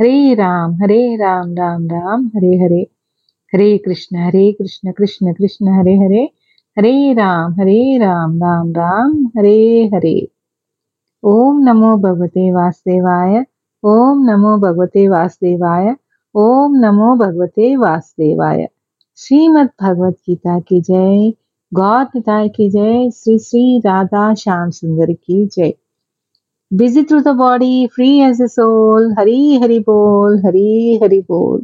हरे राम हरे राम राम राम, हरे हरे। हरे कृष्ण हरे कृष्ण कृष्ण कृष्ण, हरे हरे। हरे राम हरे राम राम राम, हरे हरे। ओम नमो भगवते वासुदेवाय, ओम नमो भगवते वासुदेवाय, ओम नमो भगवते वासुदेवाय। श्रीमद भगवत गीता की जय, गौर निताय की जय, श्री श्री राधा श्याम सुंदर की जय। Busy through the body free as a soul Hari Hari బోల్ హరి హరి బోల్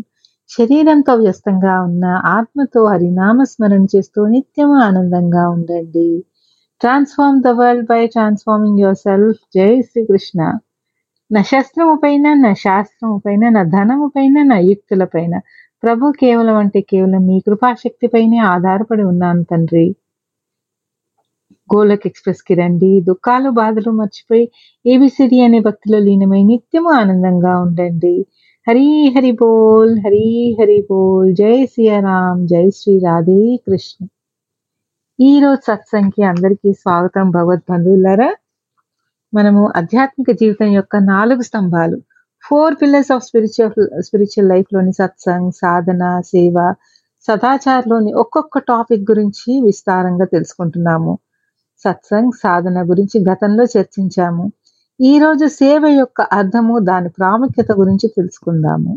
శరీరంతో వ్యస్తంగా ఉన్న ఆత్మతో హరినామస్మరణ చేస్తూ నిత్యము ఆనందంగా ఉండండి. Transform the world by transforming yourself జై శ్రీకృష్ణ. నా శస్త్రము పైన నా శాస్త్రము పైన నా ధనము పైన నా యుక్తుల పైన ప్రభు కేవలం అంటే కేవలం మీ కృపాశక్తిపైనే ఆధారపడి ఉన్నాను తండ్రి. గోలక్ ఎక్స్ప్రెస్కి రండి. దుఃఖాలు బాధలు మర్చిపోయి ఏబిసిడి అనే భక్తిలో లీనమై నిత్యము ఆనందంగా ఉండండి. హరి హరి బోల్ హరి హరి బోల్. జై సియారాం జై శ్రీ రాధే కృష్ణ. ఈ రోజు సత్సంగ్కి అందరికీ స్వాగతం భగవద్బంధువులారా. మనము ఆధ్యాత్మిక జీవితం యొక్క నాలుగు స్తంభాలు. Four pillars of spiritual spiritual లైఫ్లోని satsang సాధన సేవ సదాచారంలోని ఒక్కొక్క టాపిక్ గురించి విస్తారంగా తెలుసుకుంటున్నాము. సత్సంగ్ సాధన గురించి గతంలో చర్చించాము. ఈ రోజు సేవ యొక్క అర్థము దాని ప్రాముఖ్యత గురించి తెలుసుకుందాము.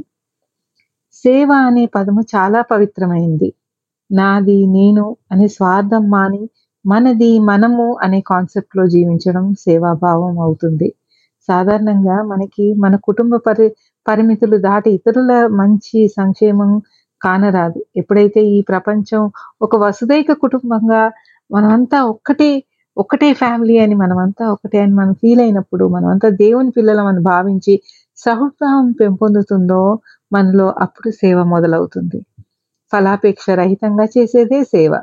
సేవ అనే పదము చాలా పవిత్రమైంది. నాది నేను అనే స్వార్థం మాని మనది మనము అనే కాన్సెప్ట్లో జీవించడం సేవాభావం అవుతుంది. సాధారణంగా మనకి మన కుటుంబ పరి పరిమితులు దాటి ఇతరుల మంచి సంక్షేమం కానరాదు. ఎప్పుడైతే ఈ ప్రపంచం ఒక వసుదైక కుటుంబంగా మనమంతా ఒక్కటే ఒకటే ఫ్యామిలీ అని మనమంతా ఒకటే అని మనం ఫీల్ అయినప్పుడు మనమంతా దేవుని పిల్లలం అని భావించి సహోత్సాహం పెంపొందుతుందో మనలో అప్పుడు సేవ మొదలవుతుంది. ఫలాపేక్ష రహితంగా చేసేదే సేవ.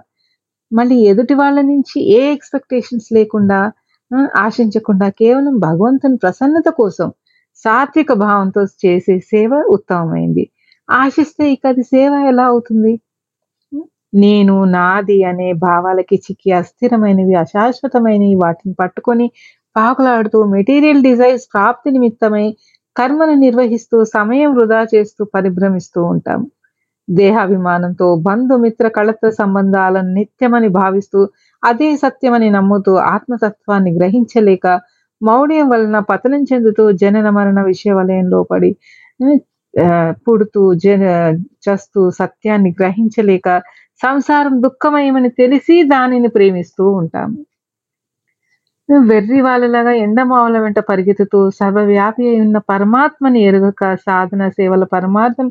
మళ్ళీ ఎదుటి వాళ్ళ నుంచి ఏ ఎక్స్పెక్టేషన్స్ లేకుండా ఆశించకుండా కేవలం భగవంతుని ప్రసన్నత కోసం సాత్విక భావంతో చేసే సేవ ఉత్తమమైంది. ఆశిస్తే ఇక అది సేవ ఎలా అవుతుంది? నేను నాది అనే భావాలకి చిక్కి అస్థిరమైనవి అశాశ్వతమైనవి వాటిని పట్టుకొని పాకులాడుతూ మెటీరియల్ డిజైర్స్ ప్రాప్తి నిమిత్తమై కర్మను నిర్వహిస్తూ సమయం వృధా చేస్తూ పరిభ్రమిస్తూ ఉంటాం దేహాభిమానంతో బంధుమిత్ర కళత్వ సంబంధాలను నిత్యమని భావిస్తూ అదే సత్యమని నమ్ముతూ ఆత్మతత్వాన్ని గ్రహించలేక మౌఢ్యం వలన పతనం చెందుతూ జనన మరణ విషయ వలయంలో పడి పుడుతూ జన చస్తూ సత్యాన్ని గ్రహించలేక సంసారం దుఃఖమయమని తెలిసి దానిని ప్రేమిస్తూ ఉంటాము. వెర్రి వాళ్ళలాగా ఎండమావుల వెంట పరిగెత్తుతూ సర్వవ్యాపి అయి ఉన్న పరమాత్మని ఎరుగక సాధన సేవల పరమార్థం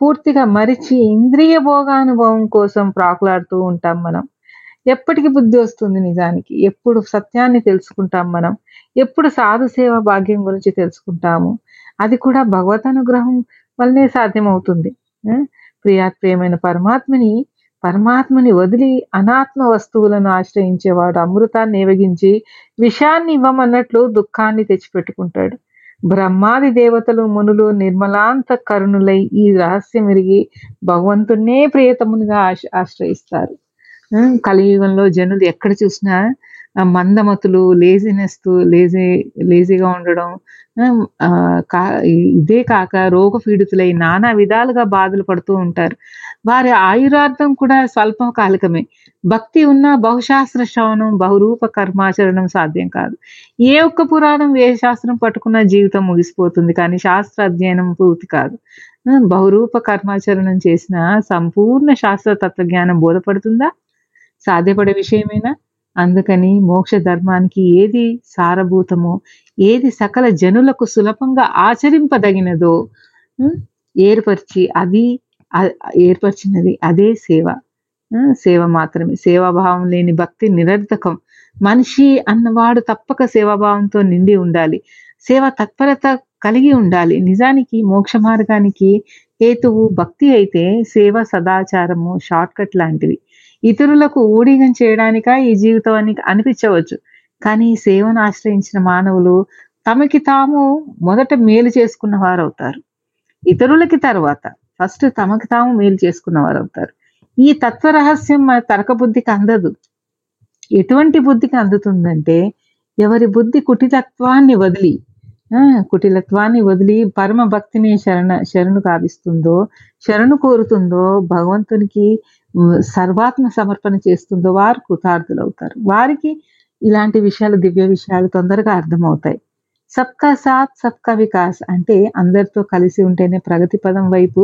పూర్తిగా మరిచి ఇంద్రియ భోగానుభవం కోసం ప్రాకులాడుతూ ఉంటాం మనం. ఎప్పటికి బుద్ధి వస్తుంది నిజానికి? ఎప్పుడు సత్యాన్ని తెలుసుకుంటాం మనం? ఎప్పుడు సాధు సేవ భాగ్యం గురించి తెలుసుకుంటాము? అది కూడా భగవత్ అనుగ్రహం వల్లనే సాధ్యమవుతుంది. ప్రియాత్రియమైన పరమాత్మని పరమాత్మని వదిలి అనాత్మ వస్తువులను ఆశ్రయించేవాడు అమృతాన్ని ఏవగించి విషాన్ని ఇవ్వమన్నట్లు దుఃఖాన్ని తెచ్చిపెట్టుకుంటాడు. బ్రహ్మాది దేవతలు మునులు నిర్మలాంత కరుణులై ఈ రహస్యం ఎరిగి భగవంతున్నే ప్రియతమునిగా ఆశ్రయిస్తారు. కలియుగంలో జనులు ఎక్కడ చూసినా మందమతులు లేజినెస్ లేజీ లేజీగా ఉండడం ఇదే కాక రోగ పీడితులై నానా విధాలుగా బాధలు పడుతూ ఉంటారు. వారి ఆయురార్థం కూడా స్వల్పకాలికమే భక్తి ఉన్న బహుశాస్త్ర శ్రవణం బహురూప కర్మాచరణం సాధ్యం కాదు. ఏ ఒక్క పురాణం ఏ శాస్త్రం పట్టుకున్న జీవితం ముగిసిపోతుంది కానీ శాస్త్ర అధ్యయనం పూర్తి కాదు. బహురూప కర్మాచరణం చేసిన సంపూర్ణ శాస్త్ర తత్వజ్ఞానం బోధపడుతుందా? సాధ్యపడే విషయమేనా? అందుకని మోక్ష ధర్మానికి ఏది సారభూతమో ఏది సకల జనులకు సులభంగా ఆచరింపదగినదో ఏర్పరిచి అది ఏర్పరిచినది అదే సేవ. సేవ మాత్రమే. సేవాభావం లేని భక్తి నిరర్ధకం మనిషి అన్నవాడు తప్పక సేవాభావంతో నిండి ఉండాలి. సేవ తత్పరత కలిగి ఉండాలి. నిజానికి మోక్ష మార్గానికి హేతువు భక్తి అయితే సేవ సదాచారము షార్ట్ కట్ లాంటివి. ఇతరులకు ఊడిగం చేయడానిక ఈ జీవితం అని అనిపించవచ్చు. కానీ సేవను ఆశ్రయించిన మానవులు తమకి తాము మొదట మేలు చేసుకున్న వారు అవుతారు ఇతరులకి తర్వాత. ఫస్ట్ తమకు తాము మేలు చేసుకున్న వారు అవుతారు. ఈ తత్వ రహస్యం మన తరక బుద్ధికి అందదు. ఎటువంటి బుద్ధికి అందుతుందంటే ఎవరి బుద్ధి కుటిలత్వాన్ని వదిలి ఆ, కుటిలత్వాన్ని వదిలి పరమ భక్తిని శరణ శరణు కావిస్తుందో శరణు కోరుతుందో భగవంతునికి సర్వాత్మ సమర్పణ చేస్తుందో వారు కృతార్థులవుతారు. వారికి ఇలాంటి విషయాలు దివ్య విషయాలు తొందరగా అర్థమవుతాయి. సబ్కా సాత్ సబ్కా వికాస్ అంటే అందరితో కలిసి ఉంటేనే ప్రగతి పదం వైపు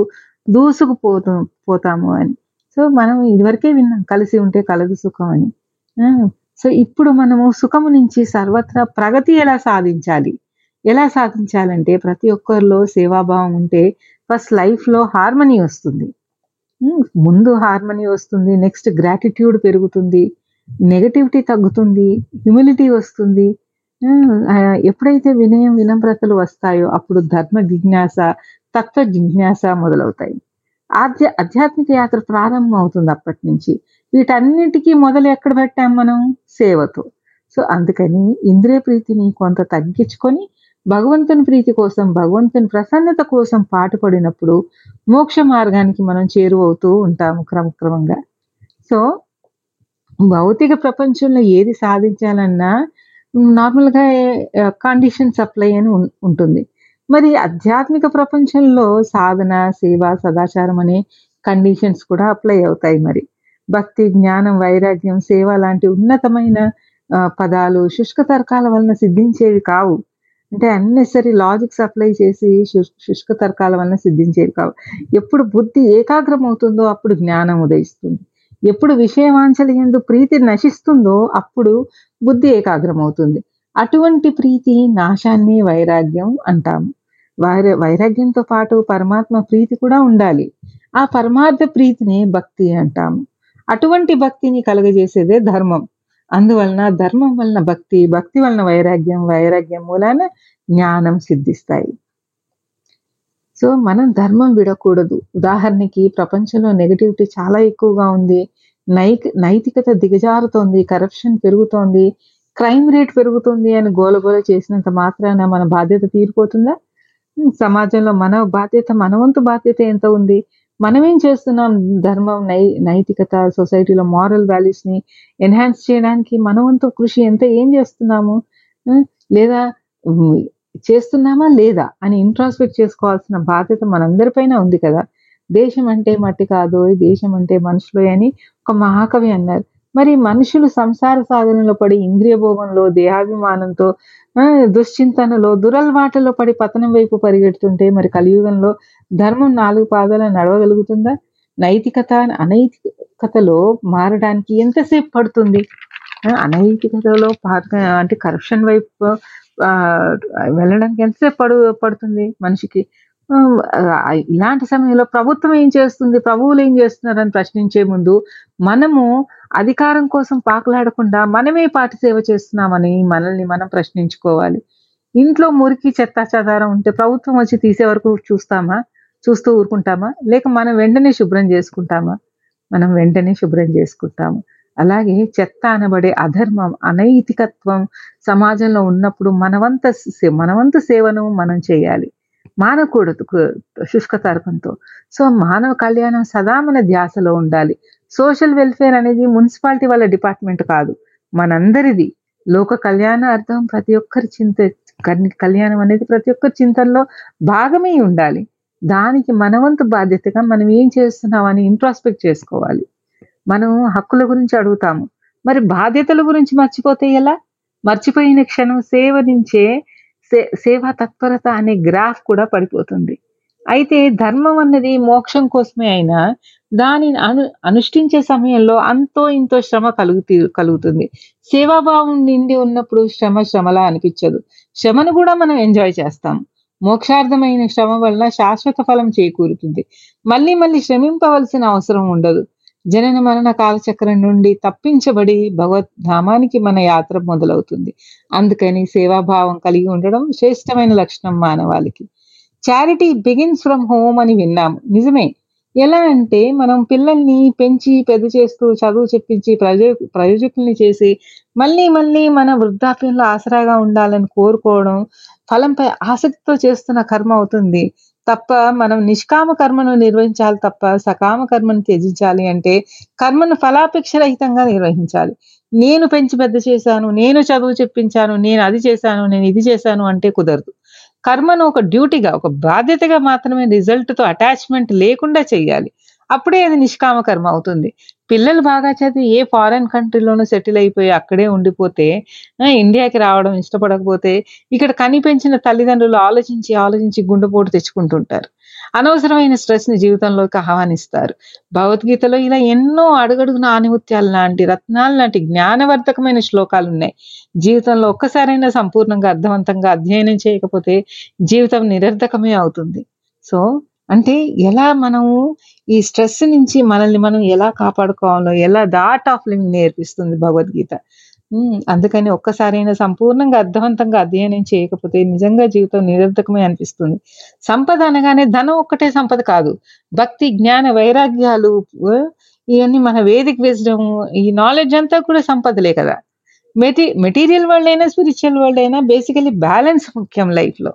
దూసుకుపోతూ పోతాము అని. సో మనం ఇదివరకే విన్నాం కలిసి ఉంటే కలదు సుఖం అని. సో ఇప్పుడు మనము సుఖము నుంచి సర్వత్రా ప్రగతి ఎలా సాధించాలి? ఎలా సాధించాలంటే ప్రతి ఒక్కరిలో సేవాభావం ఉంటే ఫస్ట్ లైఫ్లో హార్మనీ వస్తుంది. ముందు హార్మనీ వస్తుంది నెక్స్ట్ గ్రాటిట్యూడ్ పెరుగుతుంది నెగటివిటీ తగ్గుతుంది హ్యూమిలిటీ వస్తుంది ఎప్పుడైతే వినయం వినమ్రతలు వస్తాయో అప్పుడు ధర్మ జిజ్ఞాస తత్వ జిజ్ఞాస మొదలవుతాయి. ఆధ్య ఆధ్యాత్మిక యాత్ర ప్రారంభం అవుతుంది అప్పటి నుంచి. వీటన్నిటికీ మొదలు ఎక్కడ పెట్టాం మనం? సేవతో. సో అందుకని ఇంద్రియ ప్రీతిని కొంత తగ్గించుకొని భగవంతుని ప్రీతి కోసం భగవంతుని ప్రసన్నత కోసం పాటుపడినప్పుడు మోక్ష మార్గానికి మనం చేరువవుతూ ఉంటాము క్రమక్రమంగా. సో భౌతిక ప్రపంచంలో ఏది సాధించాలన్నా నార్మల్గా కండిషన్ సప్లై అని ఉంటుంది. మరి ఆధ్యాత్మిక ప్రపంచంలో సాధన సేవ సదాచారం అనే కండిషన్స్ కూడా అప్లై అవుతాయి మరి. భక్తి జ్ఞానం వైరాగ్యం సేవ లాంటి ఉన్నతమైన పదాలు శుష్క తర్కాల వలన సిద్ధించేవి కావు. అంటే అన్నెసరీ లాజిక్స్ అప్లై చేసి శుష్క తర్కాల వలన సిద్ధించేవి కావు. ఎప్పుడు బుద్ధి ఏకాగ్రం అవుతుందో అప్పుడు జ్ఞానం ఉదయిస్తుంది. ఎప్పుడు విషయవాంఛలు ఎందు ప్రీతి నశిస్తుందో అప్పుడు బుద్ధి ఏకాగ్రమవుతుంది. అటువంటి ప్రీతి నాశాన్ని వైరాగ్యం అంటాము. వైర వైరాగ్యంతో పాటు పరమాత్మ ప్రీతి కూడా ఉండాలి. ఆ పరమార్థ ప్రీతిని భక్తి అంటాము. అటువంటి భక్తిని కలుగజేసేదే ధర్మం. అందువలన ధర్మం వలన భక్తి భక్తి వలన వైరాగ్యం వైరాగ్యం మూలాన జ్ఞానం సిద్ధిస్తాయి. సో మనం ధర్మం విడకూడదు. ఉదాహరణకి ప్రపంచంలో నెగటివిటీ చాలా ఎక్కువగా ఉంది. నైక్ నైతికత దిగజారుతోంది కరప్షన్ పెరుగుతోంది క్రైమ్ రేట్ పెరుగుతుంది అని గోలగోల చేసినంత మాత్రాన మన బాధ్యత తీరిపోతుందా? సమాజంలో మన బాధ్యత మన వంతు బాధ్యత ఎంత ఉంది? మనం ఏం చేస్తున్నాం? ధర్మం నై నైతికత సొసైటీలో మారల్ వాల్యూస్ని ఎన్హాన్స్ చేయడానికి మన వంతు కృషి ఎంత? ఏం చేస్తున్నాము? లేదా చేస్తున్నామా లేదా అని ఇంట్రాస్పెక్ట్ చేసుకోవాల్సిన బాధ్యత మనందరిపైన ఉంది కదా. దేశం అంటే మట్టి కాదు దేశం అంటే మనుషులు అని ఒక మహాకవి అన్నారు. మరి మనుషులు సంసార సాధనలో పడి ఇంద్రియ భోగంలో దేహాభిమానంతో దుశ్చింతనలో దురలవాటలో పడి పతనం వైపు పరిగెడుతుంటే మరి కలియుగంలో ధర్మం నాలుగు పాదాలను నడవగలుగుతుందా? నైతికత అనైతికతలో మారడానికి ఎంతసేపు పడుతుంది? అనైతికతలో పాత- అంటే కరప్షన్ వైపు వెళ్ళడానికి ఎంతసేపు పడు పడుతుంది మనిషికి? ఇలాంటి సమయంలో ప్రభుత్వం ఏం చేస్తుంది? ప్రభువులు ఏం చేస్తున్నారని ప్రశ్నించే ముందు మనము అధికారం కోసం పాకులాడకుండా మనమే పాటి సేవ చేస్తున్నామని మనల్ని మనం ప్రశ్నించుకోవాలి. ఇంట్లో మురికి చెత్త చెదారం ఉంటే ప్రభుత్వం వచ్చి తీసే వరకు చూస్తామా? చూస్తూ ఊరుకుంటామా? లేక మనం వెంటనే శుభ్రం చేసుకుంటామా? మనం వెంటనే శుభ్రం చేసుకుంటాము. అలాగే చెత్త అనబడే అధర్మం అనైతికత్వం సమాజంలో ఉన్నప్పుడు మనవంత సే- సేవను మనం చేయాలి. మానకూడదు శుష్క తర్కంతో సో మానవ కళ్యాణం సదా మన ధ్యాసలో ఉండాలి. సోషల్ వెల్ఫేర్ అనేది మున్సిపాలిటీ వాళ్ళ డిపార్ట్మెంట్ కాదు మనందరిది. లోక కళ్యాణ అర్థం ప్రతి ఒక్కరి చింత కళ్యాణం అనేది ప్రతి ఒక్కరి చింతనలో భాగమై ఉండాలి. దానికి మనవంతు బాధ్యతగా మనం ఏం చేస్తున్నామని ఇంట్రాస్పెక్ట్ చేసుకోవాలి. మనం హక్కుల గురించి అడుగుతాము. మరి బాధ్యతల గురించి మర్చిపోతే ఎలా? మర్చిపోయిన క్షణం సేవ నుంచే సే సేవా తత్పరత అనే గ్రాఫ్ కూడా పడిపోతుంది. అయితే ధర్మం అన్నది మోక్షం కోసమే అయినా దానిని అను అనుష్ఠించే సమయంలో అంతో ఇంతో శ్రమ కలుగుతీ కలుగుతుంది. సేవాభావం నిండి ఉన్నప్పుడు శ్రమ శ్రమలా అనిపించదు. శ్రమను కూడా మనం ఎంజాయ్ చేస్తాం. మోక్షార్థమైన శ్రమ వల్ల శాశ్వత ఫలం చేకూరుతుంది. మళ్ళీ మళ్ళీ శ్రమింపవలసిన అవసరం ఉండదు. జనన మరణ కాలచక్రం నుండి తప్పించబడి భగవద్ధామానికి మన యాత్ర మొదలవుతుంది. అందుకని సేవాభావం కలిగి ఉండడం శ్రేష్టమైన లక్షణం మానవాళికి. చారిటీ బిగిన్స్ ఫ్రమ్ హోమ్ అని విన్నాము. నిజమే. ఎలా అంటే మనం పిల్లల్ని పెంచి పెద్ద చేస్తూ చదువు చెప్పించి ప్రయోజ ప్రయోజకుల్ని చేసి మళ్ళీ మళ్ళీ మన వృద్ధాప్యంలో ఆసరాగా ఉండాలని కోరుకోవడం ఫలంపై ఆసక్తితో చేస్తున్న కర్మ అవుతుంది. తప్ప మనం నిష్కామ కర్మను నిర్వహించాలి తప్ప సకామ కర్మను త్యజించాలి అంటే కర్మను ఫలాపేక్ష రహితంగా నిర్వహించాలి. నేను పెంచి పెద్ద చేశాను నేను చదువు చెప్పించాను నేను అది చేశాను నేను ఇది చేశాను అంటే కుదరదు. కర్మను ఒక డ్యూటీగా ఒక బాధ్యతగా మాత్రమే రిజల్ట్తో అటాచ్మెంట్ లేకుండా చేయాలి అప్పుడే అది నిష్కామ కర్మ అవుతుంది. పిల్లలు బాగా చదివి ఏ ఫారెన్ కంట్రీలోనూ సెటిల్ అయిపోయి అక్కడే ఉండిపోతే ఇండియాకి రావడం ఇష్టపడకపోతే ఇక్కడ కనిపించిన తల్లిదండ్రులు ఆలోచించి ఆలోచించి గుండెపోటు తెచ్చుకుంటుంటారు. అనవసరమైన స్ట్రెస్ని జీవితంలోకి ఆహ్వానిస్తారు. భగవద్గీతలో ఇలా ఎన్నో అడుగడుగున ఆనిముత్యాలు లాంటి రత్నాలు లాంటి జ్ఞానవర్ధకమైన శ్లోకాలు ఉన్నాయి జీవితంలో ఒక్కసారైనా సంపూర్ణంగా అర్థవంతంగా అధ్యయనం చేయకపోతే జీవితం నిరర్ధకమే అవుతుంది. సో అంటే ఎలా మనము ఈ స్ట్రెస్ నుంచి మనల్ని మనం ఎలా కాపాడుకోవాలో ఎలా దాట్ ఆఫ్ లివింగ్ నేర్పిస్తుంది భగవద్గీత. అందుకని ఒక్కసారైనా సంపూర్ణంగా అర్థవంతంగా అధ్యయనం చేయకపోతే నిజంగా జీవితం నిరర్ధకమే అనిపిస్తుంది. సంపద అనగానే ధనం ఒక్కటే సంపద కాదు. భక్తి జ్ఞాన వైరాగ్యాలు ఇవన్నీ మన వేదిక విజడం ఈ నాలెడ్జ్ అంతా కూడా సంపదలే కదా. మెటీ మెటీరియల్ వరల్డ్ అయినా స్పిరిచువల్ వరల్డ్ అయినా బేసికలీ బ్యాలెన్స్ ముఖ్యం లైఫ్లో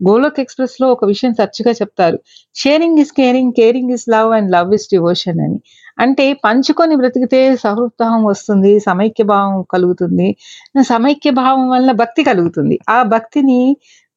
గోలోక్ ఎక్స్ప్రెస్లో ఒక విషయం తరచుగా చెప్తారు. Sharing is caring caring is love and love is devotion అని. అంటే పంచుకొని బ్రతికితే సహృత్సాహం వస్తుంది సమైక్య భావం కలుగుతుంది. సమైక్య భావం వల్ల భక్తి కలుగుతుంది. ఆ భక్తిని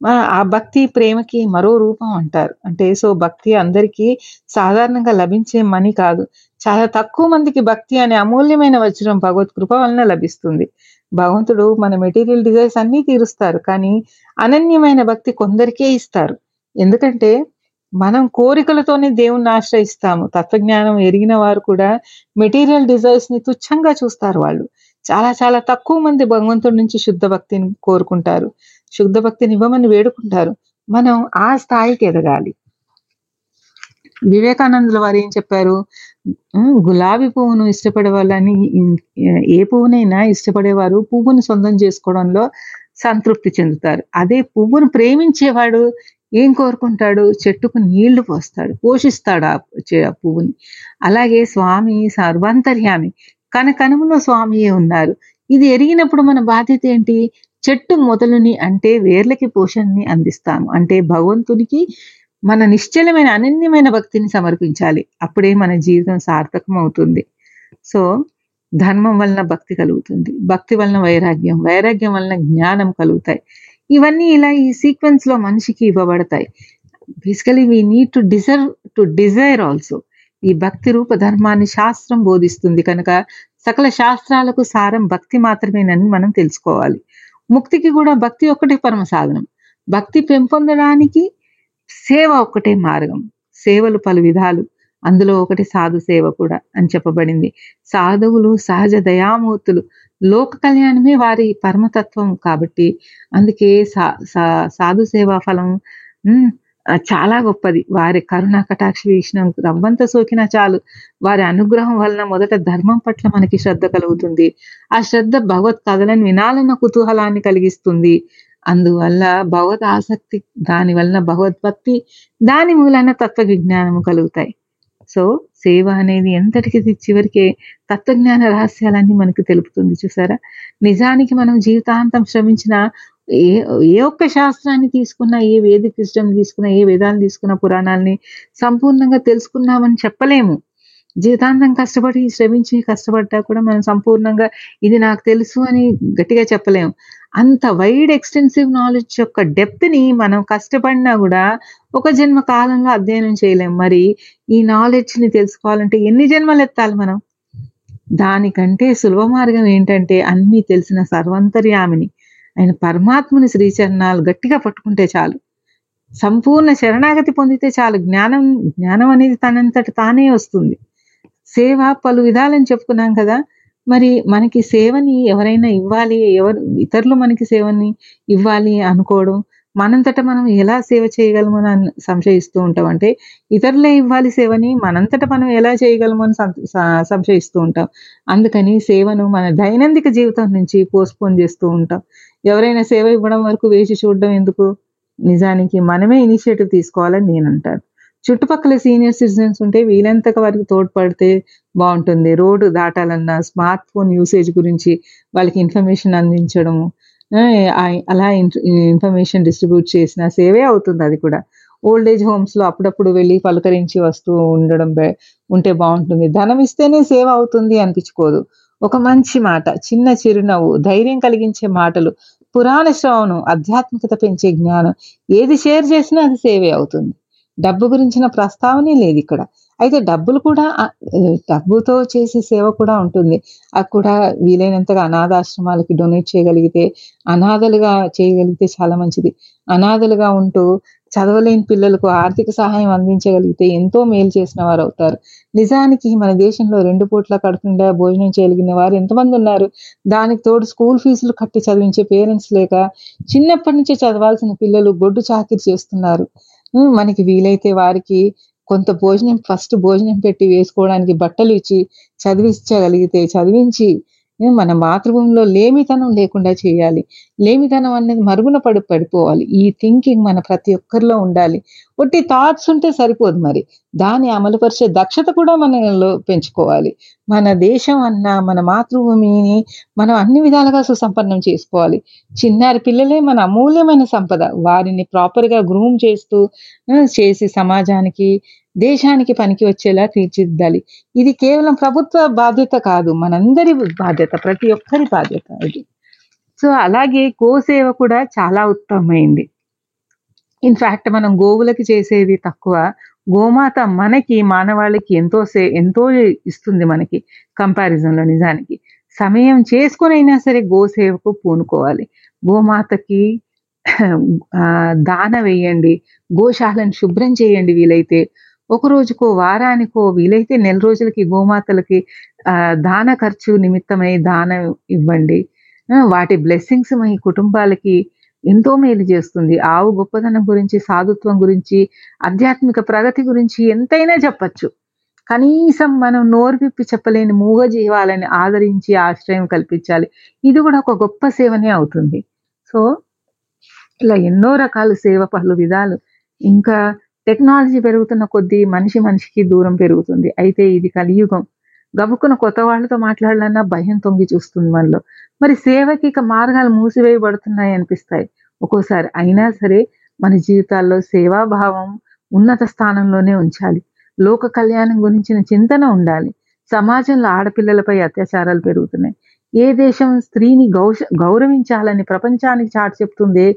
ఆ ఆ భక్తి ప్రేమకి మరో రూపం అంటారు. అంటే సో భక్తి అందరికీ సాధారణంగా లభించే మని కాదు. చాలా తక్కువ మందికి భక్తి అనే అమూల్యమైన వజ్రం భగవత్ కృప వలన లభిస్తుంది. భగవంతుడు మన మెటీరియల్ డిజైర్స్ అన్ని తీరుస్తారు కానీ అనన్యమైన భక్తి కొందరికే ఇస్తారు. ఎందుకంటే మనం కోరికలతోనే దేవుణ్ణి ఆశ్రయిస్తాము. తత్వజ్ఞానం ఎరిగిన వారు కూడా మెటీరియల్ డిజైర్స్ని తుచ్చంగా చూస్తారు వాళ్ళు. చాలా చాలా తక్కువ మంది భగవంతుడి నుంచి శుద్ధ భక్తిని కోరుకుంటారు. శుద్ధ భక్తిని ఇవ్వమని వేడుకుంటారు. మనం ఆ స్థాయికి ఎదగాలి. వివేకానందుల వారు ఏం చెప్పారు? గులాబీ పువ్వును ఇష్టపడే వాళ్ళని ఏ పువ్వునైనా ఇష్టపడేవారు పువ్వును సొంతం చేసుకోవడంలో సంతృప్తి చెందుతారు. అదే పువ్వును ప్రేమించేవాడు ఏం కోరుకుంటాడు? చెట్టుకు నీళ్ళు పోస్తాడు పోషిస్తాడు ఆ ఆ పువ్వుని. అలాగే స్వామి సర్వాంతర్యామి కనకనుములో స్వామియే ఉన్నారు. ఇది ఎరిగినప్పుడు మన బాధ్యత ఏంటి? చెట్టు మొదలుని అంటే వేర్లకి పోషణని అందిస్తాము. అంటే భగవంతునికి మన నిశ్చలమైన అనన్యమైన భక్తిని సమర్పించాలి. అప్పుడే మన జీవితం సార్థకం అవుతుంది సో ధర్మం వలన భక్తి కలుగుతుంది. భక్తి వలన వైరాగ్యం వైరాగ్యం వలన జ్ఞానం కలుగుతాయి. ఇవన్నీ ఇలా ఈ సీక్వెన్స్లో మనిషికి ఇవ్వబడతాయి. Basically we need to deserve to desire also ఈ భక్తి రూప ధర్మాన్ని శాస్త్రం బోధిస్తుంది కనుక సకల శాస్త్రాలకు సారం భక్తి మాత్రమేనని మనం తెలుసుకోవాలి. ముక్తికి కూడా భక్తి ఒక్కటే పరమ సాధనం. భక్తి పెంపొందడానికి సేవ ఒక్కటే మార్గం. సేవలు పలు విధాలు. అందులో ఒకటి సాధు సేవ కూడా అని చెప్పబడింది. సాధువులు సహజ దయామూర్తులు. లోక కళ్యాణమే వారి పరమతత్వం కాబట్టి అందుకే సా సా- సాధు సేవా ఫలం చాలా గొప్పది. వారి కరుణ కటాక్ష వీక్షణం రవ్వంత సోకినా చాలు. వారి అనుగ్రహం వలన మొదట ధర్మం పట్ల మనకి శ్రద్ధ కలుగుతుంది. ఆ శ్రద్ధ భగవత్ కథలను వినాలన్న కుతూహలాన్ని కలిగిస్తుంది. అందువల్ల భగవత్ ఆసక్తి దాని వలన భగవద్భక్తి దాని మూలన తత్వ విజ్ఞానము కలుగుతాయి. సో సేవ అనేది ఎంతటికి చివరికి తత్వజ్ఞాన రహస్యాలన్నీ మనకు తెలుపుతుంది చూసారా? నిజానికి మనం జీవితాంతం శ్రమించిన ఏ ఏ ఒక్క శాస్త్రాన్ని తీసుకున్నా ఏ వేదిక విజ్డమ్ తీసుకున్నా ఏ వేదాన్ని తీసుకున్న పురాణాలని సంపూర్ణంగా తెలుసుకున్నామని చెప్పలేము. జీవితాంతం కష్టపడి శ్రమించి కష్టపడ్డా కూడా మనం సంపూర్ణంగా ఇది నాకు తెలుసు అని గట్టిగా చెప్పలేము. అంత వైడ్ ఎక్స్టెన్సివ్ నాలెడ్జ్ యొక్క డెప్త్ని మనం కష్టపడినా కూడా ఒక జన్మ కాలంలో అధ్యయనం చేయలేం మరి ఈ నాలెడ్జ్ని తెలుసుకోవాలంటే ఎన్ని జన్మలు ఎత్తాలి మనం? దానికంటే సులభ మార్గం ఏంటంటే అన్నీ తెలిసిన సర్వంతర్యామిని ఆయన పరమాత్ముని శ్రీచరణాలు గట్టిగా పట్టుకుంటే చాలు. సంపూర్ణ శరణాగతి పొందితే చాలు. జ్ఞానం జ్ఞానం అనేది తనంతట తానే వస్తుంది. సేవ పలు విధాలని చెప్పుకున్నాం కదా. మరి మనకి సేవని ఎవరైనా ఇవ్వాలి ఎవరు ఇతరులు మనకి సేవని ఇవ్వాలి అనుకోవడం మనంతట మనం ఎలా సేవ చేయగలము అని సంశయిస్తూ ఉంటాం. అంటే ఇతరులే ఇవ్వాలి సేవని మనంతట మనం ఎలా చేయగలము అని సంశయిస్తూ ఉంటాం. అందుకని సేవను మన దైనందిక జీవితం నుంచి పోస్ట్పోన్ చేస్తూ ఉంటాం. ఎవరైనా సేవ ఇవ్వడం వరకు వేచి చూడడం ఎందుకు? నిజానికి మనమే ఇనిషియేటివ్ తీసుకోవాలని నేను అంటాను చుట్టుపక్కల సీనియర్ సిటిజన్స్ ఉంటే వీలంత వరకు తోడ్పడితే బాగుంటుంది. రోడ్డు దాటాలన్నా స్మార్ట్ ఫోన్ యూసేజ్ గురించి వాళ్ళకి ఇన్ఫర్మేషన్ అందించడము అలా ఇన్ఫర్మేషన్ డిస్ట్రిబ్యూట్ చేసిన సేవే అవుతుంది అది కూడా. ఓల్డ్ ఏజ్ హోమ్స్లో అప్పుడప్పుడు వెళ్ళి పలకరించి వస్తూ ఉండడం ఉంటే బాగుంటుంది. ధనం ఇస్తేనే సేవ అవుతుంది అనిపించుకోదు. ఒక మంచి మాట చిన్న చిరునవ్వు ధైర్యం కలిగించే మాటలు పురాణ శ్రవణం ఆధ్యాత్మికత పెంచే జ్ఞానం ఏది షేర్ చేసినా అది సేవే అవుతుంది. డబ్బు గురించిన ప్రస్తావనే లేదు ఇక్కడ. అయితే డబ్బులు కూడా డబ్బుతో చేసే సేవ కూడా ఉంటుంది. అది కూడా వీలైనంతగా అనాథాశ్రమాలకి డొనేట్ చేయగలిగితే అనాథలుగా చేయగలిగితే చాలా మంచిది. అనాథలుగా ఉంటూ చదవలేని పిల్లలకు ఆర్థిక సహాయం అందించగలిగితే ఎంతో మేలు చేసిన వారు అవుతారు. నిజానికి మన దేశంలో రెండు పూట్ల కడుపుండా భోజనం చేయగలిగిన వారు ఎంతమంది ఉన్నారు? దానికి తోడు స్కూల్ ఫీజులు కట్టి చదివించే పేరెంట్స్ లేక చిన్నప్పటి నుంచే చదవాల్సిన పిల్లలు గొడ్డు చాకిరి చేస్తున్నారు. మనకి వీలైతే వారికి కొంత భోజనం ఫస్ట్ భోజనం పెట్టి వేసుకోవడానికి బట్టలు ఇచ్చి చదివించగలిగితే చదివించి మన మాతృభూమిలో లేమితనం లేకుండా చేయాలి. లేమితనం అనేది మరుగున పడి పడిపోవాలి. ఈ థింకింగ్ మన ప్రతి ఒక్కరిలో ఉండాలి. ఒట్టి థాట్స్ ఉంటే సరిపోదు మరి. దాన్ని అమలుపరిచే దక్షత కూడా మనలో పెంచుకోవాలి. మన దేశం అన్న మన మాతృభూమిని మనం అన్ని విధాలుగా సుసంపన్నం చేసుకోవాలి. చిన్నారి పిల్లలే మన అమూల్యమైన సంపద. వారిని ప్రాపర్గా గ్రూమ్ చేస్తూ చేసి సమాజానికి దేశానికి పనికి వచ్చేలా తీర్చిదిద్దాలి. ఇది కేవలం ప్రభుత్వ బాధ్యత కాదు మనందరి బాధ్యత ప్రతి ఒక్కరి బాధ్యత ఇది. సో అలాగే గోసేవ కూడా చాలా ఉత్తమమైంది. ఇన్ఫాక్ట్ మనం గోవులకి చేసేది తక్కువ. గోమాత మనకి మానవాళికి ఎంతో సే ఎంతో ఇస్తుంది మనకి కంపారిజన్లో నిజానికి. సమయం చేసుకొని అయినా సరే గోసేవకు పూనుకోవాలి. గోమాతకి దాన వేయండి గోశాలను శుభ్రం చేయండి వీలైతే. ఒక రోజుకో వారానికో వీలైతే నెల రోజులకి గోమాతలకి దాన ఖర్చు నిమిత్తమై దానం ఇవ్వండి. వాటి బ్లెస్సింగ్స్ మీ కుటుంబాలకి ఎంతో మేలు చేస్తుంది. ఆవు గొప్పతనం గురించి సాధుత్వం గురించి ఆధ్యాత్మిక ప్రగతి గురించి ఎంతైనా చెప్పచ్చు. కనీసం మనం నోరు విప్పి చెప్పలేని మూగ జీవాలని ఆదరించి ఆశ్రయం కల్పించాలి. ఇది కూడా ఒక గొప్ప సేవనే అవుతుంది. సో ఇలా ఎన్నో రకాల సేవ పలు విధాలు. ఇంకా టెక్నాలజీ పెరుగుతున్న కొద్దీ మనిషి మనిషికి దూరం పెరుగుతుంది. అయితే ఇది కలియుగం. గబుక్కున కొత్త వాళ్ళతో మాట్లాడాలన్నా భయం తొంగి చూస్తుంది మనలో. మరి సేవకి ఇక మార్గాలు మూసివేయబడుతున్నాయి అనిపిస్తాయి. ఒక్కోసారి అయినా సరే మన జీవితాల్లో సేవాభావం ఉన్నత స్థానంలోనే ఉంచాలి. లోక కళ్యాణం గురించిన చింతన ఉండాలి. సమాజంలో ఆడపిల్లలపై అత్యాచారాలు పెరుగుతున్నాయి. ఏ దేశం స్త్రీని గౌష గౌరవించాలని ప్రపంచానికి చాటు చెప్తుందే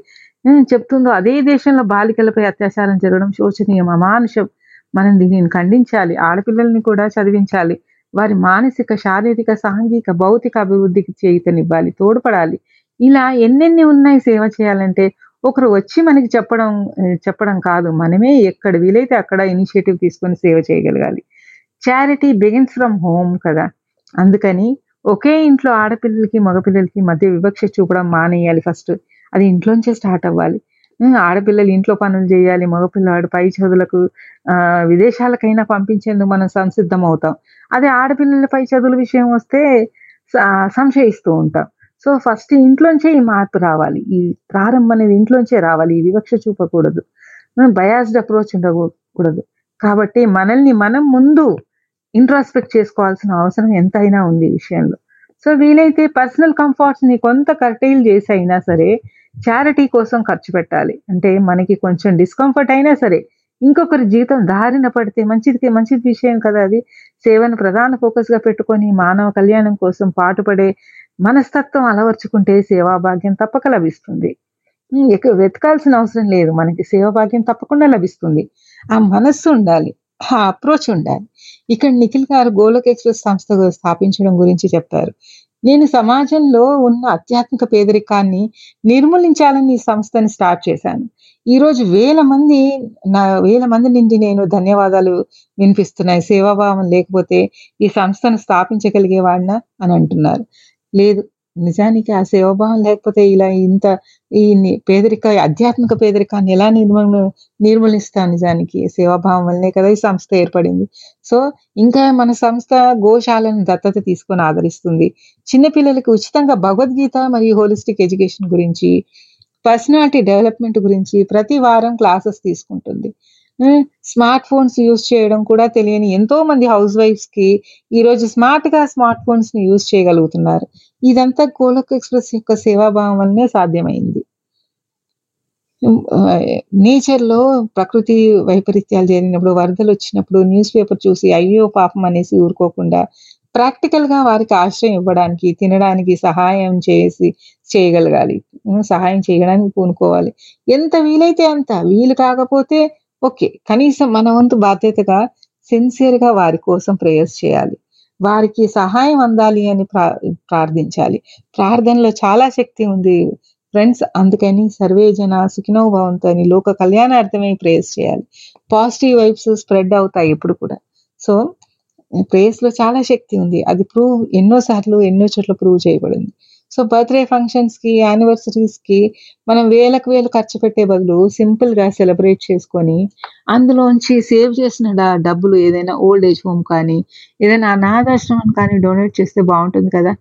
చెప్తుందో. అదే దేశంలో బాలికలపై అత్యాచారం జరగడం శోచనీయం అమానుషం మనం దీనిని ఖండించాలి. ఆడపిల్లల్ని కూడా చదివించాలి. వారి మానసిక శారీరక సాంఘిక భౌతిక అభివృద్ధికి చేయుతనివ్వాలి. తోడ్పడాలి. ఇలా ఎన్నెన్ని ఉన్నాయి సేవ చేయాలంటే ఒకరు వచ్చి మనకి చెప్పడం చెప్పడం కాదు. మనమే ఎక్కడ వీలైతే అక్కడ ఇనిషియేటివ్ తీసుకొని సేవ చేయగలగాలి. చారిటీ బిగిన్స్ ఫ్రమ్ హోమ్ కదా. అందుకని ఒకే ఇంట్లో ఆడపిల్లలకి మగపిల్లలకి మధ్య వివక్ష చూపడం మానేయాలి ఫస్ట్. అది ఇంట్లోంచే స్టార్ట్ అవ్వాలి. ఆడపిల్లలు ఇంట్లో పనులు చేయాలి మగపిల్లవాడు పై చదువులకు విదేశాలకైనా పంపించేందుకు మనం సంసిద్ధం అవుతాం అదే ఆడపిల్లల పై చదువుల విషయం వస్తే సంశయిస్తూ ఉంటాం. సో ఫస్ట్ ఇంట్లోంచే ఈ మార్పు రావాలి. ఈ ప్రారంభం అనేది ఇంట్లోంచే రావాలి. ఈ వివక్ష చూపకూడదు. బయాస్డ్ అప్రోచ్ ఉండకూడదు. కాబట్టి మనల్ని మనం ముందు ఇంట్రాస్పెక్ట్ చేసుకోవాల్సిన అవసరం ఎంతైనా ఉంది ఈ విషయంలో. సో వీలైతే పర్సనల్ కంఫర్ట్స్ని కొంత కర్టైల్ చేసి అయినా సరే చారిటీ కోసం ఖర్చు పెట్టాలి. అంటే మనకి కొంచెం డిస్కంఫర్ట్ అయినా సరే ఇంకొకరి జీవితం దారిన పడితే మంచిది మంచి విషయం కదా అది. సేవను ప్రధాన ఫోకస్గా పెట్టుకొని మానవ కళ్యాణం కోసం పాటుపడే మనస్తత్వం అలవర్చుకుంటే సేవా భాగ్యం తప్పక లభిస్తుంది. ఎక్కువ వెతకాల్సిన అవసరం లేదు. మనకి సేవా భాగ్యం తప్పకుండా లభిస్తుంది. ఆ మనస్సు ఉండాలి. ఆ అప్రోచ్ ఉండాలి. ఇక్కడ నిఖిల్ గారు గోలక్ ఎక్స్ప్రెస్ సంస్థ స్థాపించడం గురించి చెప్పారు. నేను సమాజంలో ఉన్న ఆధ్యాత్మిక పేదరికాన్ని నిర్మూలించాలని ఈ సంస్థని స్టార్ట్ చేశాను. ఈ రోజు వేల మంది నా వేల మంది నుండి నేను ధన్యవాదాలు వినిపిస్తున్నాయి. సేవాభావం లేకపోతే ఈ సంస్థను స్థాపించగలిగేవాడినా అని అంటున్నారు. లేదు నిజానికి ఆ సేవాభావం లేకపోతే ఇలా ఇంత ఈ పేదరిక ఆధ్యాత్మిక పేదరికాన్ని ఎలా నిర్మూల నిర్మూలిస్తాను నిజానికి? సేవాభావం వల్లనే కదా ఈ సంస్థ ఏర్పడింది. సో ఇంకా మన సంస్థ గోశాలను దత్తత తీసుకొని ఆదరిస్తుంది. చిన్నపిల్లలకి ఉచితంగా భగవద్గీత మరియు హోలిస్టిక్ ఎడ్యుకేషన్ గురించి పర్సనాలిటీ డెవలప్మెంట్ గురించి ప్రతి వారం క్లాసెస్ తీసుకుంటుంది. స్మార్ట్ ఫోన్స్ యూజ్ చేయడం కూడా తెలియని ఎంతో మంది హౌస్ వైఫ్స్కి ఈ రోజు స్మార్ట్గా స్మార్ట్ ఫోన్స్ని యూజ్ చేయగలుగుతున్నారు. ఇదంతా గోలక్ ఎక్స్ప్రెస్ యొక్క సేవాభావం వల్లనే సాధ్యమైంది నేచర్లో ప్రకృతి వైపరీత్యాలు జరిగినప్పుడు వరదలు వచ్చినప్పుడు న్యూస్ పేపర్ చూసి అయ్యో పాపం అనేసి ఊరుకోకుండా ప్రాక్టికల్గా వారికి ఆశ్రయం ఇవ్వడానికి తినడానికి సహాయం చేసి చేయగలగాలి. సహాయం చేయడానికి పూనుకోవాలి. ఎంత వీలైతే అంత వీలు కాకపోతే ఓకే కనీసం మన వంతు బాధ్యతగా సిన్సియర్గా వారి కోసం ప్రేయర్స్ చేయాలి. వారికి సహాయం అందాలి అని ప్రా ప్రార్థించాలి. ప్రార్థనలో చాలా శక్తి ఉంది. ఫ్రెండ్స్ అందుకని సర్వే జన సుఖినో భవంతు అని లోక కళ్యాణార్థమై ప్రేయర్స్ చేయాలి. పాజిటివ్ వైబ్స్ స్ప్రెడ్ అవుతాయి ఇప్పుడు కూడా. సో ప్రేయర్స్లో చాలా శక్తి ఉంది. అది ప్రూవ్ ఎన్నో సార్లు ఎన్నో చోట్ల ప్రూవ్ చేయబడింది. సో బర్త్డే ఫంక్షన్స్కి కి మనం వేలకు వేలు ఖర్చు పెట్టే బదులు సింపుల్గా సెలబ్రేట్ చేసుకొని అందులోంచి సేవ్ చేసిన డబ్బులు ఏదైనా ఓల్డ్ ఏజ్ హోమ్ కానీ ఏదైనా అనాథాశ్రమం కానీ డొనేట్ చేస్తే బాగుంటుంది కదా?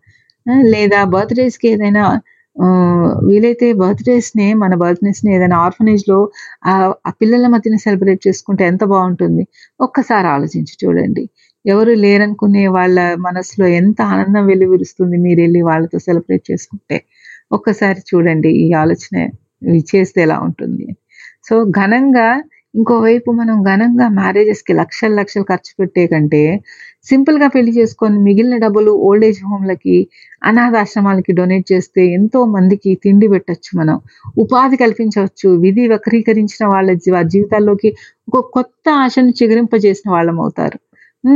లేదా బర్త్డేస్కి ఏదైనా ఆ, వీలైతే బర్త్డేస్ని మన బర్త్డేస్ని ఏదైనా ఆర్ఫనేజ్లో ఆ ఆ పిల్లల మధ్యన సెలబ్రేట్ చేసుకుంటే ఎంత బాగుంటుంది? ఒక్కసారి ఆలోచించి చూడండి. ఎవరు లేరనుకునే వాళ్ళ మనసులో ఎంత ఆనందం వెలువరుస్తుంది మీరు వెళ్ళి వాళ్ళతో సెలబ్రేట్ చేసుకుంటే. ఒక్కసారి చూడండి ఈ ఆలోచన చేస్తే ఎలా ఉంటుంది. సో ఘనంగా ఇంకోవైపు మనం ఘనంగా మ్యారేజెస్కి లక్షలు లక్షలు ఖర్చు పెట్టే కంటే సింపుల్గా పెళ్ళి చేసుకొని మిగిలిన డబ్బులు ఓల్డ్ ఏజ్ హోమ్లకి అనాథాశ్రమాలకి డొనేట్ చేస్తే ఎంతో మందికి తిండి పెట్టొచ్చు మనం. ఉపాధి కల్పించవచ్చు. విధి వక్రీకరించిన వాళ్ళ జీ- జీవితాల్లోకి ఒక కొత్త ఆశను చిగురింపజేసిన వాళ్ళం అవుతారు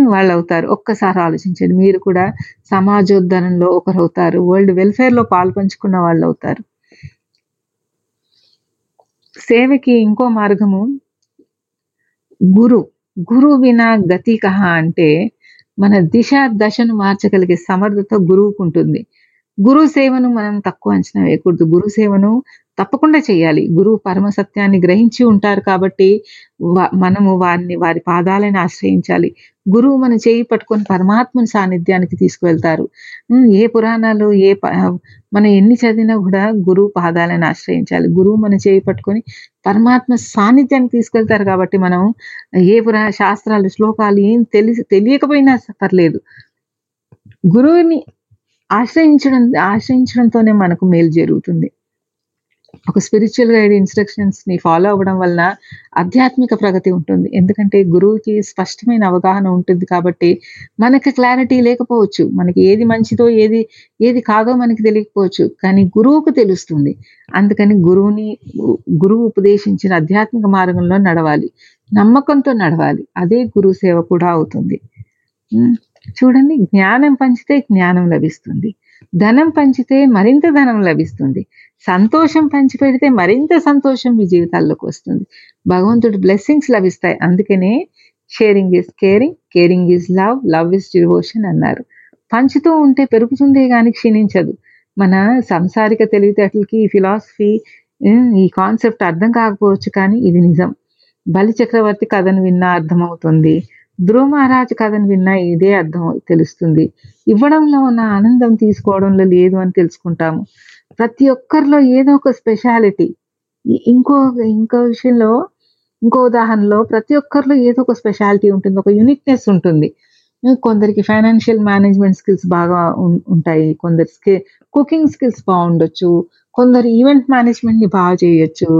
వాళ్ళు అవుతారు ఒక్కసారి ఆలోచించండి. మీరు కూడా సమాజోద్ధరణలో ఒకరు అవుతారు వరల్డ్ వెల్ఫేర్లో వాళ్ళు అవుతారు సేవకి ఇంకో మార్గము గురు. గురు వినా గతి కహ అంటే మన దిశ దశను మార్చగలిగే సమర్థత గురువుకు ఉంటుంది గురు సేవను మనం తక్కువ అంచనా వేయకూడదు. గురు సేవను తప్పకుండా చేయాలి. గురువు పరమ సత్యాన్ని గ్రహించి ఉంటారు కాబట్టి మనము వారిని వారి పాదాలను ఆశ్రయించాలి. గురువు మన చేయి పట్టుకొని పరమాత్మని సాన్నిధ్యానికి తీసుకువెళ్తారు. ఏ పురాణాలు ఏ ప- మనం ఎన్ని చదివినా కూడా గురువు పాదాలను ఆశ్రయించాలి. గురువు మన చేయి పట్టుకొని పరమాత్మ సాన్నిధ్యానికి తీసుకెళ్తారు కాబట్టి మనం ఏ పురాణ శాస్త్రాలు శ్లోకాలు ఏం తెలిసి తెలియకపోయినా పర్లేదు. గురువుని ఆశ్రయించడం ఆశ్రయించడంతోనే మనకు మేలు జరుగుతుంది. ఒక స్పిరిచువల్ గైడ్ ఇన్స్ట్రక్షన్స్ని ఫాలో అవ్వడం వలన ఆధ్యాత్మిక ప్రగతి ఉంటుంది. ఎందుకంటే గురువుకి స్పష్టమైన అవగాహన ఉంటుంది కాబట్టి మనకి క్లారిటీ లేకపోవచ్చు. మనకి ఏది మంచిదో ఏది ఏది కాదో మనకి తెలియకపోవచ్చు. కానీ గురువుకు తెలుస్తుంది. అందుకని గురువుని గురువు ఉపదేశించిన ఆధ్యాత్మిక మార్గంలో నడవాలి. నమ్మకంతో నడవాలి. అదే గురువు సేవ కూడా అవుతుంది. చూడండి. జ్ఞానం పంచితే జ్ఞానం లభిస్తుంది. ధనం పంచితే మరింత ధనం లభిస్తుంది. సంతోషం పంచిపెడితే మరింత సంతోషం మీ జీవితాల్లోకి వస్తుంది. భగవంతుడు బ్లెస్సింగ్స్ లభిస్తాయి. అందుకనే sharing is caring caring is love love is devotion అన్నారు. పంచుతూ ఉంటే పెరుగుతుందే కానీ క్షీణించదు. మన సంసారిక తెలివితేటలకి ఈ ఫిలాసఫీ ఈ కాన్సెప్ట్ అర్థం కాకపోవచ్చు కానీ ఇది నిజం. బలి చక్రవర్తి కథను విన్నా అర్థమవుతుంది. ధ్రువ మహారాజ్ కథను విన్నా ఇదే అర్థం తెలుస్తుంది. ఇవ్వడంలో ఉన్న ఆనందం తీసుకోవడంలో లేదు అని తెలుసుకుంటాము. ప్రతి ఒక్కరిలో ఏదో ఒక స్పెషాలిటీ ఇంకో ఇంకో విషయంలో ఇంకో ఉదాహరణలో ప్రతి ఒక్కరిలో ఏదో ఒక స్పెషాలిటీ ఉంటుంది ఒక యూనిక్నెస్ ఉంటుంది. కొందరికి ఫైనాన్షియల్ మేనేజ్మెంట్ స్కిల్స్ బాగా ఉంటాయి కొందరికి కుకింగ్ స్కిల్స్ బాగుండొచ్చు కొందరు ఈవెంట్ మేనేజ్మెంట్ని బాగా చేయొచ్చు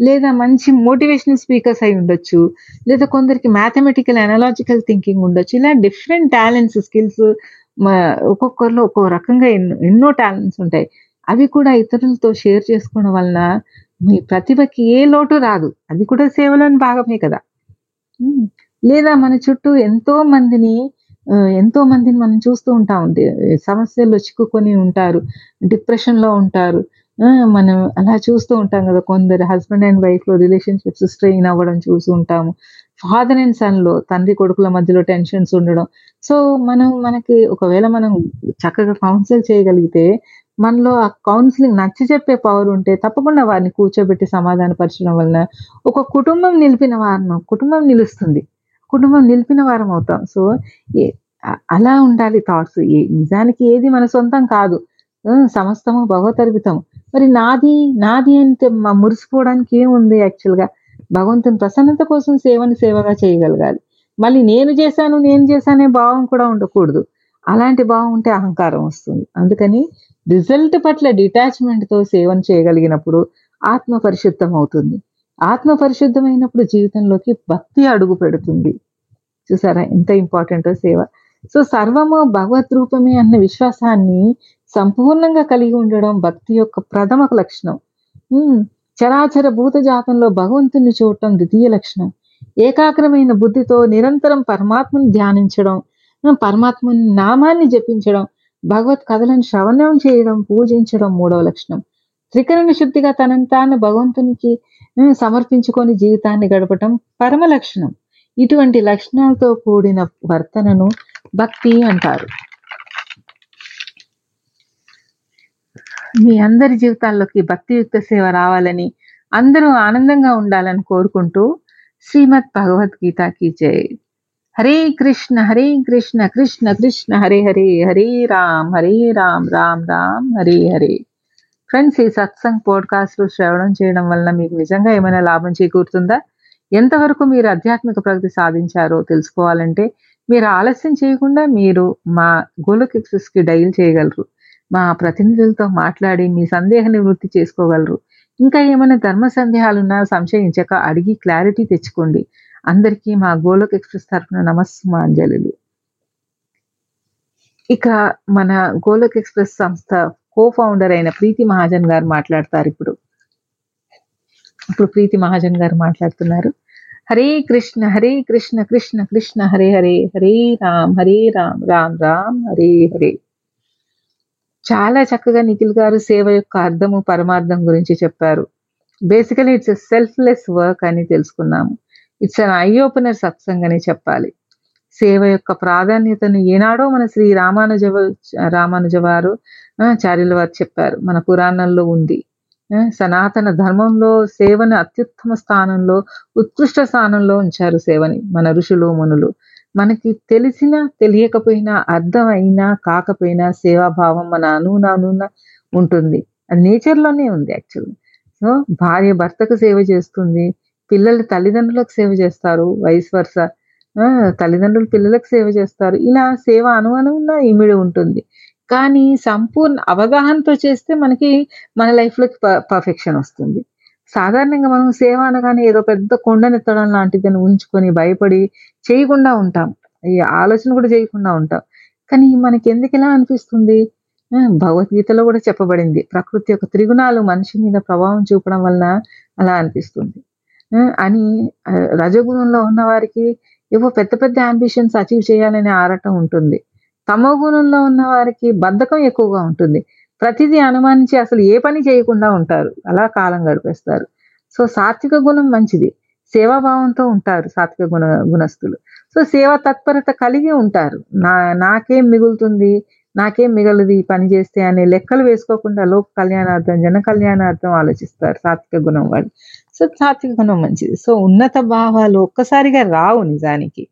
లేదా మంచి మోటివేషనల్ స్పీకర్స్ అయి ఉండొచ్చు లేదా కొందరికి మ్యాథమెటికల్ అనలాజికల్ థింకింగ్ ఉండొచ్చు. ఇలా డిఫరెంట్ టాలెంట్స్ స్కిల్స్ ఒక్కొక్కరిలో ఒక్కో రకంగా ఎన్నో ఎన్నో టాలెంట్స్ ఉంటాయి. అవి కూడా ఇతరులతో షేర్ చేసుకోవడం వలన మీ ప్రతిభకి ఏ లోటు రాదు. అది కూడా సేవలోని భాగమే కదా. లేదా మన చుట్టూ ఎంతో మందిని ఎంతో మందిని మనం చూస్తూ ఉంటాం. సమస్యల్లో చిక్కుకొని ఉంటారు డిప్రెషన్లో ఉంటారు మనం అలా చూస్తూ ఉంటాం కదా. కొందరు హస్బెండ్ అండ్ వైఫ్లో రిలేషన్షిప్స్ స్ట్రెయిన్ అవ్వడం చూస్తూ ఉంటాము. ఫాదర్ అండ్ సన్లో తండ్రి కొడుకుల మధ్యలో టెన్షన్స్ ఉండడం. సో మనం మనకి ఒకవేళ మనం చక్కగా కౌన్సిల్ చేయగలిగితే మనలో ఆ కౌన్సిలింగ్ నచ్చ చెప్పే పవర్ ఉంటే తప్పకుండా వారిని కూర్చోబెట్టి సమాధానపరచడం వలన ఒక కుటుంబం నిలిపిన వారం కుటుంబం నిలుస్తుంది. కుటుంబం నిలిపిన వారం అవుతాం. సో అలా ఉండాలి థాట్స్ నిజానికి ఏది మన సొంతం కాదు. సమస్తము భగవతర్పితం. మరి నాది నాది అంటే మురిసిపోవడానికి ఏముంది యాక్చువల్గా భగవంతుని ప్రసన్నత కోసం సేవని సేవగా చేయగలగాలి. మళ్ళీ నేను చేశాను నేను చేశానే భావం కూడా ఉండకూడదు. అలాంటి భావం ఉంటే అహంకారం వస్తుంది. అందుకని రిజల్ట్ పట్ల డిటాచ్మెంట్తో సేవను చేయగలిగినప్పుడు ఆత్మ పరిశుద్ధం అవుతుంది. ఆత్మ పరిశుద్ధమైనప్పుడు జీవితంలోకి భక్తి అడుగు పెడుతుంది. చూసారా? ఎంత ఇంపార్టెంటో సేవ. సో సర్వము భగవద్ రూపమే అన్న విశ్వాసాన్ని సంపూర్ణంగా కలిగి ఉండడం భక్తి యొక్క ప్రథమ లక్షణం. చరాచర భూత జాతంలో భగవంతుని చూడటం ద్వితీయ లక్షణం. ఏకాగ్రమైన బుద్ధితో నిరంతరం పరమాత్మని ధ్యానించడం పరమాత్మని నామాన్ని జపించడం భగవత్ కథలను శ్రవణం చేయడం పూజించడం మూడవ లక్షణం. త్రికరణ శుద్ధిగా తనను తాను భగవంతునికి సమర్పించుకొని జీవితాన్ని గడపటం పరమ లక్షణం. ఇటువంటి లక్షణాలతో కూడిన వర్తనను భక్తి అంటారు. మీ అందరి జీవితాల్లోకి భక్తియుక్త సేవ రావాలని అందరూ ఆనందంగా ఉండాలని కోరుకుంటూ శ్రీమద్ భగవద్గీతకి జై. హరే కృష్ణ హరే కృష్ణ కృష్ణ కృష్ణ హరే హరే హరే రామ్ హరే రామ్ రామ్ రామ్ హరే హరే. ఫ్రెండ్స్ ఈ సత్సంగ్ పాడ్కాస్ట్ శ్రవణం చేయడం వలన మీకు నిజంగా ఏమైనా లాభం చేకూరుతుందా? ఎంతవరకు మీరు ఆధ్యాత్మిక ప్రగతి సాధించారో తెలుసుకోవాలంటే మీరు ఆలస్యం చేయకుండా మీరు మా గోలక్ ఎక్స్ప్రెస్కి డైల్ చేయగలరు. మా ప్రతినిధులతో మాట్లాడి మీ సందేహ నివృత్తి చేసుకోగలరు. ఇంకా ఏమైనా ధర్మ సందేహాలున్నా సంశయించక అడిగి క్లారిటీ తెచ్చుకోండి. అందరికీ మా గోలక్ ఎక్స్ప్రెస్ తరఫున నమస్మాంజలు ఇక మన గోలక్ ఎక్స్ప్రెస్ సంస్థ కో ఫౌండర్ అయిన ప్రీతి మహాజన్ గారు మాట్లాడతారు ఇప్పుడు. ఇప్పుడు ప్రీతి మహాజన్ గారు మాట్లాడుతున్నారు. హరే కృష్ణ హరే కృష్ణ కృష్ణ కృష్ణ హరే హరే హరే రామ్ హరే రామ్ రామ్ రామ్ హరే హరే. చాలా చక్కగా నిఖిల్ గారు సేవ యొక్క అర్థము పరమార్థం గురించి చెప్పారు. బేసికలీ ఇట్స్ సెల్ఫ్లెస్ వర్క్ అని తెలుసుకున్నాము. It's an eye opener satsang అని చెప్పాలి సేవ యొక్క ప్రాధాన్యతను ఏనాడో మన శ్రీ రామానుజ రామానుజ వారు ఆ, చార్యుల వారు చెప్పారు. మన పురాణంలో ఉంది. ఆ, సనాతన ధర్మంలో సేవను అత్యుత్తమ స్థానంలో ఉత్కృష్ట స్థానంలో ఉంచారు సేవని మన ఋషులు మునులు. మనకి తెలిసినా తెలియకపోయినా అర్థమైనా కాకపోయినా సేవాభావం మన అనున ఉంటుంది. అది నేచర్లోనే ఉంది యాక్చువల్లీ సో భార్య భర్తకు సేవ చేస్తుంది పిల్లలు తల్లిదండ్రులకు సేవ చేస్తారు వయస్ వర్స తల్లిదండ్రులు పిల్లలకు సేవ చేస్తారు. ఇలా సేవ అను ఇమిడి ఉంటుంది. కానీ సంపూర్ణ అవగాహనతో చేస్తే మనకి మన లైఫ్లోకి పర్ఫెక్షన్ వస్తుంది. సాధారణంగా మనం సేవ అనగానే ఏదో పెద్ద కొండనెత్తడం లాంటిదని ఊహించుకొని భయపడి చేయకుండా ఉంటాం. ఈ ఆలోచన కూడా చేయకుండా ఉంటాం. కానీ మనకి ఎందుకు ఇలా అనిపిస్తుంది? భగవద్గీతలో కూడా చెప్పబడింది. ప్రకృతి యొక్క త్రిగుణాలు మనిషి మీద ప్రభావం చూపడం వలన అలా అనిపిస్తుంది. అని రజగుణంలో ఉన్న వారికి ఏవో పెద్ద పెద్ద అంబిషన్స్ అచీవ్ చేయాలనే ఆరాటం ఉంటుంది. తమో గుణంలో ఉన్న వారికి బద్ధకం ఎక్కువగా ఉంటుంది. ప్రతిదీ అనుమానించి అసలు ఏ పని చేయకుండా ఉంటారు. అలా కాలం గడిపేస్తారు. సో సాత్విక గుణం మంచిది. సేవాభావంతో ఉంటారు సాత్విక గుణ గుణస్థులు. సో సేవా తత్పరత కలిగి ఉంటారు. నా నాకేం మిగులుతుంది నాకేం మిగలదు ఈ పని చేస్తే అనే లెక్కలు వేసుకోకుండా లోక కళ్యాణార్థం జన కళ్యాణార్థం ఆలోచిస్తారు సాత్విక గుణం వాళ్ళు. సో సాత్విక గుణం మంచిది సో ఉన్నత భావాలు ఒక్కసారిగా రావు నిజానికి.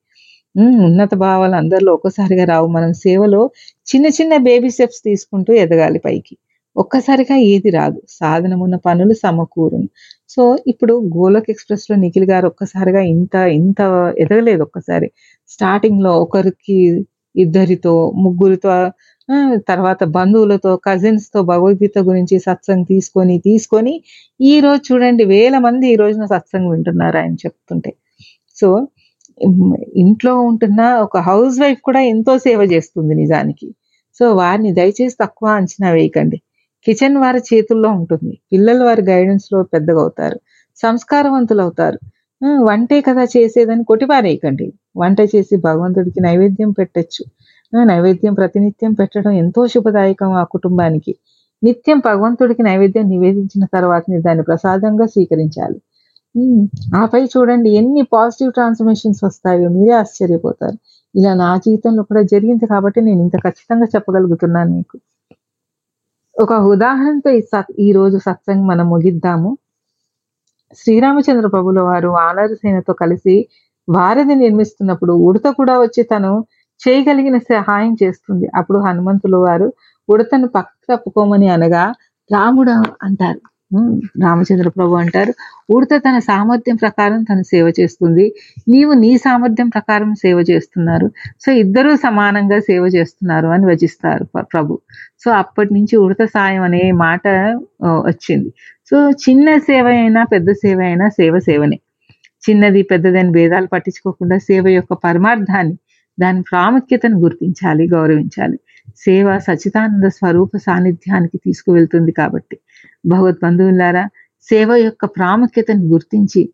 ఉన్నత భావాలు అందరిలో ఒక్కసారిగా రావు. మనం సేవలో చిన్న చిన్న బేబీ స్టెప్స్ తీసుకుంటూ ఎదగాలి పైకి. ఒక్కసారిగా ఏది రాదు. సాధనమున్న పనులు సమకూరును. సో ఇప్పుడు గోలక్ ఎక్స్ప్రెస్లో నిఖిల్ గారు ఒక్కసారిగా ఇంత ఇంత ఎదగలేదు ఒక్కసారి. స్టార్టింగ్లో ఒకరికి ఇద్దరితో ముగ్గురితో తర్వాత బంధువులతో కజిన్స్తో భగవద్గీత గురించి సత్సంగ్ తీసుకొని తీసుకొని ఈ రోజు చూడండి వేల మంది ఈ రోజున సత్సంగ్ వింటున్నారు ఆయన చెప్తుంటే. సో ఇంట్లో ఉంటున్న ఒక హౌస్ వైఫ్ కూడా ఎంతో సేవ చేస్తుంది నిజానికి. సో వారిని దయచేసి తక్కువ అంచనా వేయకండి. కిచెన్ వారి చేతుల్లో ఉంటుంది. పిల్లలు వారి గైడెన్స్లో పెద్దగా అవుతారు సంస్కారవంతులు అవుతారు వంటే కదా చేసేదని కొట్టిపారేయకండి. వంట చేసి భగవంతుడికి నైవేద్యం పెట్టచ్చు. నైవేద్యం ప్రతినిత్యం పెట్టడం ఎంతో శుభదాయకం ఆ కుటుంబానికి. నిత్యం భగవంతుడికి నైవేద్యం నివేదించిన తర్వాతనే దాన్ని ప్రసాదంగా స్వీకరించాలి. ఆపై చూడండి ఎన్ని పాజిటివ్ ట్రాన్స్ఫర్మేషన్స్ వస్తాయో మీరే ఆశ్చర్యపోతారు. ఇలా నా జీవితంలో కూడా జరిగింది కాబట్టి నేను ఇంత ఖచ్చితంగా చెప్పగలుగుతున్నాను మీకు. ఒక ఉదాహరణతో ఈ సత్ ఈ రోజు సత్సంగ్ మనం ముగిద్దాము. శ్రీరామచంద్ర ప్రభుల వారు వానర సేనతో కలిసి వారధి నిర్మిస్తున్నప్పుడు ఉడత కూడా వచ్చి తను చేయగలిగిన సహాయం చేస్తుంది. అప్పుడు హనుమంతులు వారు ఉడతను పక్క తప్పుకోమని అనగా రాముడు అంటారు. రామచంద్ర ప్రభు అంటారు ఉడత తన సామర్థ్యం ప్రకారం తను సేవ చేస్తుంది. నీవు నీ సామర్థ్యం ప్రకారం సేవ చేస్తున్నారు. సో ఇద్దరూ సమానంగా సేవ చేస్తున్నారు అని వచిస్తారు ప్రభు. సో అప్పటి నుంచి ఉడత సాయం అనే మాట వచ్చింది. సో చిన్న సేవ అయినా పెద్ద సేవ అయినా సేవ సేవనే. చిన్నది పెద్దదని భేదాలు పట్టించుకోకుండా సేవ యొక్క పరమార్థాన్ని దాని ప్రాముఖ్యతను గుర్తించాలి గౌరవించాలి. సేవ సచితానంద స్వరూప సాన్నిధ్యానికి తీసుకువెళ్తుంది కాబట్టి. భగవద్బంధువులారా సేవ యొక్క ప్రాముఖ్యతను గుర్తించి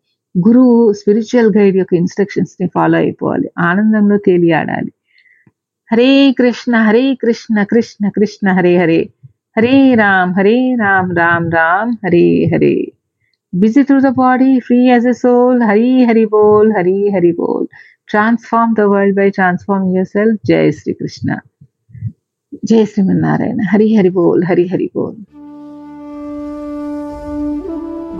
గురువు స్పిరిచువల్ గైడ్ యొక్క ఇన్స్ట్రక్షన్స్ని ఫాలో అయిపోవాలి. ఆనందంలో తేలియాడాలి Hare Krishna Hare Krishna Krishna Krishna Hare Hare. Hare Ram Hare Ram Ram Ram Hare Hare. Busy through the body free as a soul Hari Hari బోల్ హరి హరి బోల్. Transform the world by transforming yourself. Jai Sri Krishna. Jai Sri Narayana. Hari Hari Bol, Hari Hari Bol.